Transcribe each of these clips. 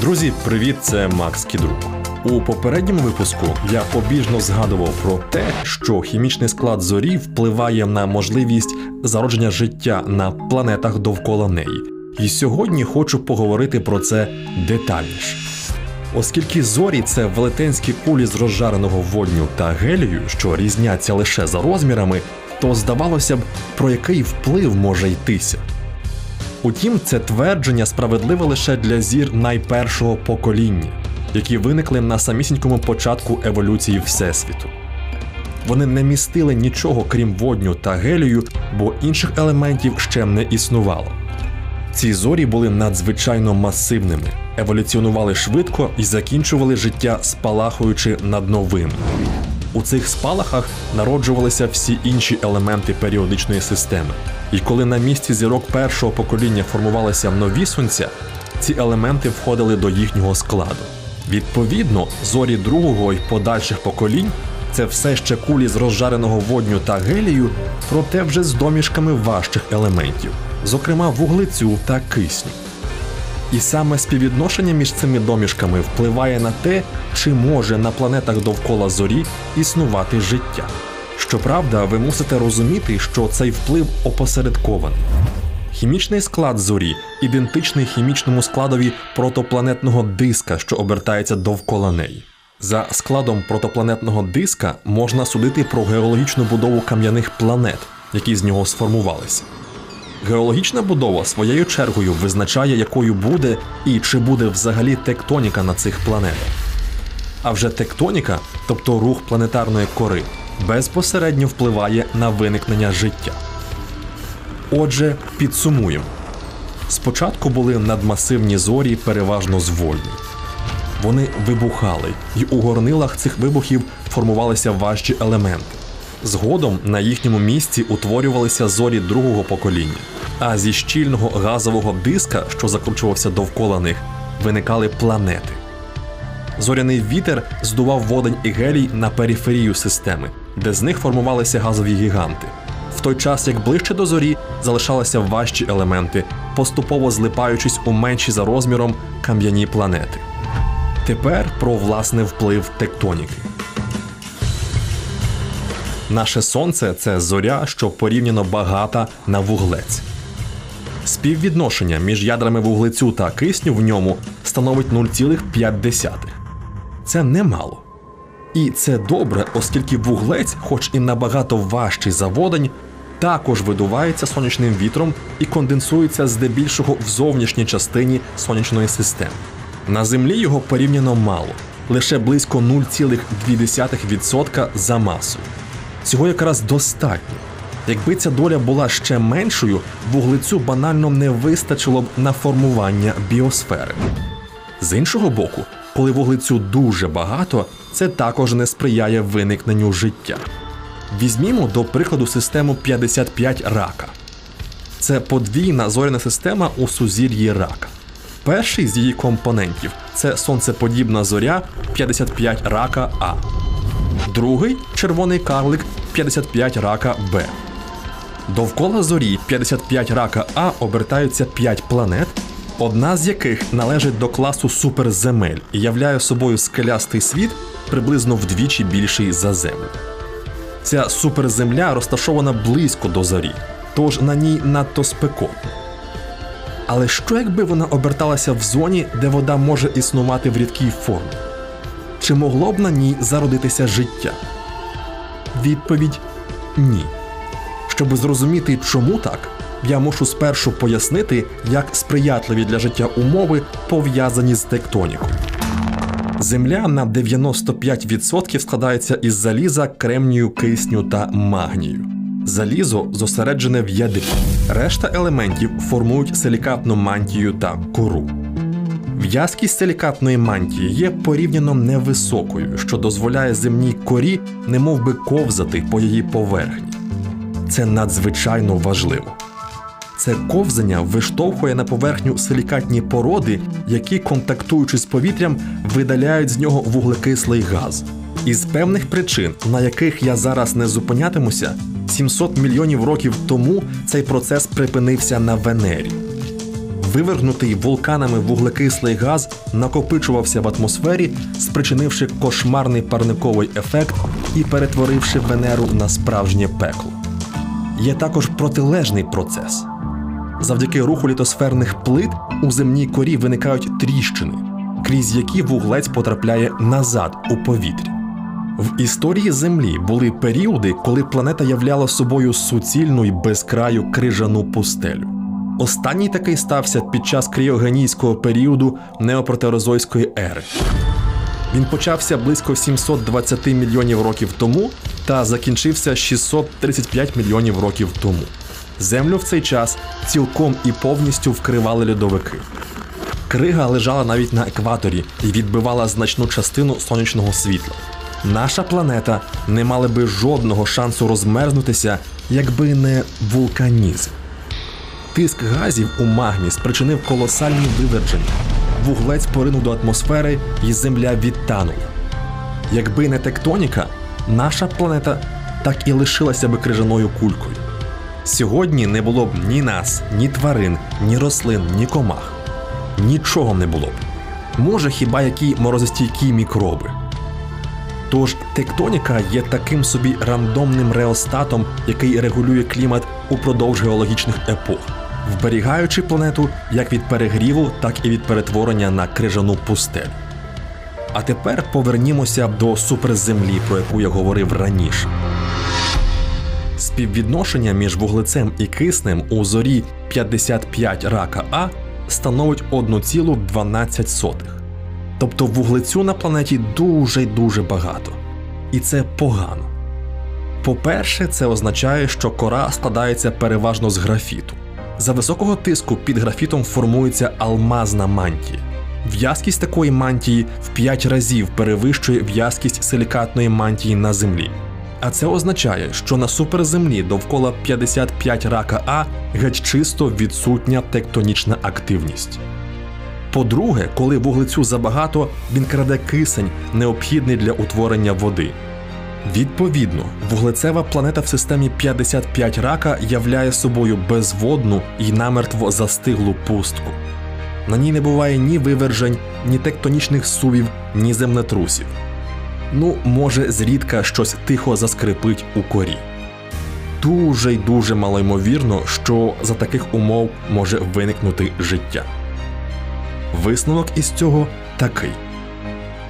Друзі, привіт! Це Макс Кідрук. У попередньому випуску я побіжно згадував про те, що хімічний склад зорі впливає на можливість зародження життя на планетах довкола неї. І сьогодні хочу поговорити про це детальніше. Оскільки зорі це велетенські кулі з розжареного водню та гелію, що різняться лише за розмірами, то здавалося б, про який вплив може йтися. Утім, це твердження справедливе лише для зір найпершого покоління, які виникли на самісінькому початку еволюції Всесвіту. Вони не містили нічого крім водню та гелію, бо інших елементів ще не існувало. Ці зорі були надзвичайно масивними, еволюціонували швидко і закінчували життя, спалахуючи над новим. У цих спалахах народжувалися всі інші елементи періодичної системи. І коли на місці зірок першого покоління формувалися нові сонця, ці елементи входили до їхнього складу. Відповідно, зорі другого і подальших поколінь це все ще кулі з розжареного водню та гелію, проте вже з домішками важчих елементів, зокрема вуглецю та кисню. І саме співвідношення між цими домішками впливає на те, чи може на планетах довкола зорі існувати життя. Щоправда, ви мусите розуміти, що цей вплив опосередкований. Хімічний склад зорі ідентичний хімічному складові протопланетного диска, що обертається довкола неї. За складом протопланетного диска можна судити про геологічну будову кам'яних планет, які з нього сформувалися. Геологічна будова своєю чергою визначає, якою буде і чи буде взагалі тектоніка на цих планетах. А вже тектоніка, тобто рух планетарної кори, безпосередньо впливає на виникнення життя. Отже, підсумуємо: спочатку були надмасивні зорі, переважно з вольні. Вони вибухали, і у горнилах цих вибухів формувалися важчі елементи. Згодом на їхньому місці утворювалися зорі другого покоління, а зі щільного газового диска, що закручувався довкола них, виникали планети. Зоряний вітер здував водень і гелій на периферію системи, де з них формувалися газові гіганти. В той час, як ближче до зорі, залишалися важчі елементи, поступово злипаючись у менші за розміром кам'яні планети. Тепер про власне вплив тектоніки. Наше сонце це зоря, що порівняно багата на вуглець. Співвідношення між ядрами вуглецю та кисню в ньому становить 0,5. Це немало. І це добре, оскільки вуглець, хоч і набагато важчий за водень, також видувається сонячним вітром і конденсується здебільшого в зовнішній частині сонячної системи. На землі його порівняно мало, лише близько 0,2% за масою. Цього якраз достатньо. Якби ця доля була ще меншою, вуглецю банально не вистачило б на формування біосфери. З іншого боку, коли вуглецю дуже багато, це також не сприяє виникненню життя. Візьмімо до прикладу систему 55 рака. Це подвійна зоряна система у сузір'ї рака. Перший з її компонентів це сонцеподібна зоря 55 рака А. Другий червоний карлик 55 рака Б. Довкола зорі 55 рака А обертаються 5 планет, одна з яких належить до класу суперземель і являє собою скелястий світ приблизно вдвічі більший за Землю. Ця суперземля розташована близько до зорі, тож на ній надто спекотно. Але що якби вона оберталася в зоні, де вода може існувати в рідкій формі? Чи могло б на ній зародитися життя? Відповідь ні. Щоб зрозуміти, чому так, я мушу спершу пояснити, як сприятливі для життя умови пов'язані з тектонікою. Земля на 95% складається із заліза, кремнію, кисню та магнію. Залізо зосереджене в ядрі. Решта елементів формують силікатну мантію та кору. В'язкість силікатної мантії є порівняно невисокою, що дозволяє земній корі немов би ковзати по її поверхні. Це надзвичайно важливо. Це ковзання виштовхує на поверхню силікатні породи, які, контактуючи з повітрям, видаляють з нього вуглекислий газ. Із певних причин, на яких я зараз не зупинятимуся, 700 мільйонів років тому цей процес припинився на Венері. Вивергнутий вулканами вуглекислий газ накопичувався в атмосфері, спричинивши кошмарний парниковий ефект і перетворивши Венеру на справжнє пекло. Є також протилежний процес. Завдяки руху літосферних плит у земній корі виникають тріщини, крізь які вуглець потрапляє назад у повітря. В історії Землі були періоди, коли планета являла собою суцільну й безкраю крижану пустелю. Останній такий стався під час кріогенійського періоду неопротерозойської ери. Він почався близько 720 мільйонів років тому та закінчився 635 мільйонів років тому. Землю в цей час цілком і повністю вкривали льодовики. Крига лежала навіть на екваторі і відбивала значну частину сонячного світла. Наша планета не мала би жодного шансу розмерзнутися, якби не вулканізм. Тиск газів у магмі спричинив колосальні виверження. Вуглець поринув до атмосфери, і земля відтанула. Якби не тектоніка, наша планета так і лишилася би крижаною кулькою. Сьогодні не було б ні нас, ні тварин, ні рослин, ні комах. Нічого не було б. Може, хіба які морозостійкі мікроби. Тож тектоніка є таким собі рандомним реостатом, який регулює клімат упродовж геологічних епох, вберігаючи планету як від перегріву, так і від перетворення на крижану пустелю. А тепер повернімося до суперземлі, про яку я говорив раніше. Співвідношення між вуглецем і киснем у зорі 55 рака А становить 1,12. Тобто вуглецю на планеті дуже дуже багато. І це погано. По-перше, це означає, що кора складається переважно з графіту. За високого тиску під графітом формується алмазна мантія. В'язкість такої мантії в 5 разів перевищує в'язкість силікатної мантії на землі. А це означає, що на суперземлі довкола 55 рака А геть чисто відсутня тектонічна активність. По-друге, коли вуглецю забагато, він краде кисень, необхідний для утворення води. Відповідно, вуглецева планета в системі 55 рака являє собою безводну і намертво застиглу пустку. На ній не буває ні вивержень, ні тектонічних сувів, ні землетрусів. Ну, може, зрідка щось тихо заскрипить у корі. Дуже й дуже малоймовірно, що за таких умов може виникнути життя. Висновок із цього такий: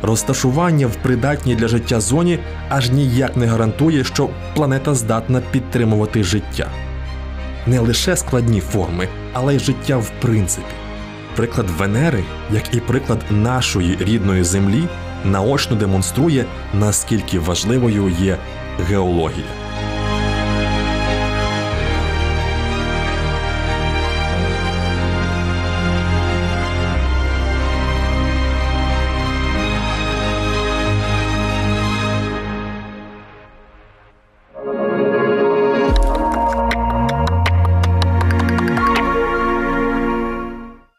розташування в придатній для життя зоні аж ніяк не гарантує, що планета здатна підтримувати життя. Не лише складні форми, але й життя в принципі. Приклад Венери, як і приклад нашої рідної Землі, наочно демонструє, наскільки важливою є геологія.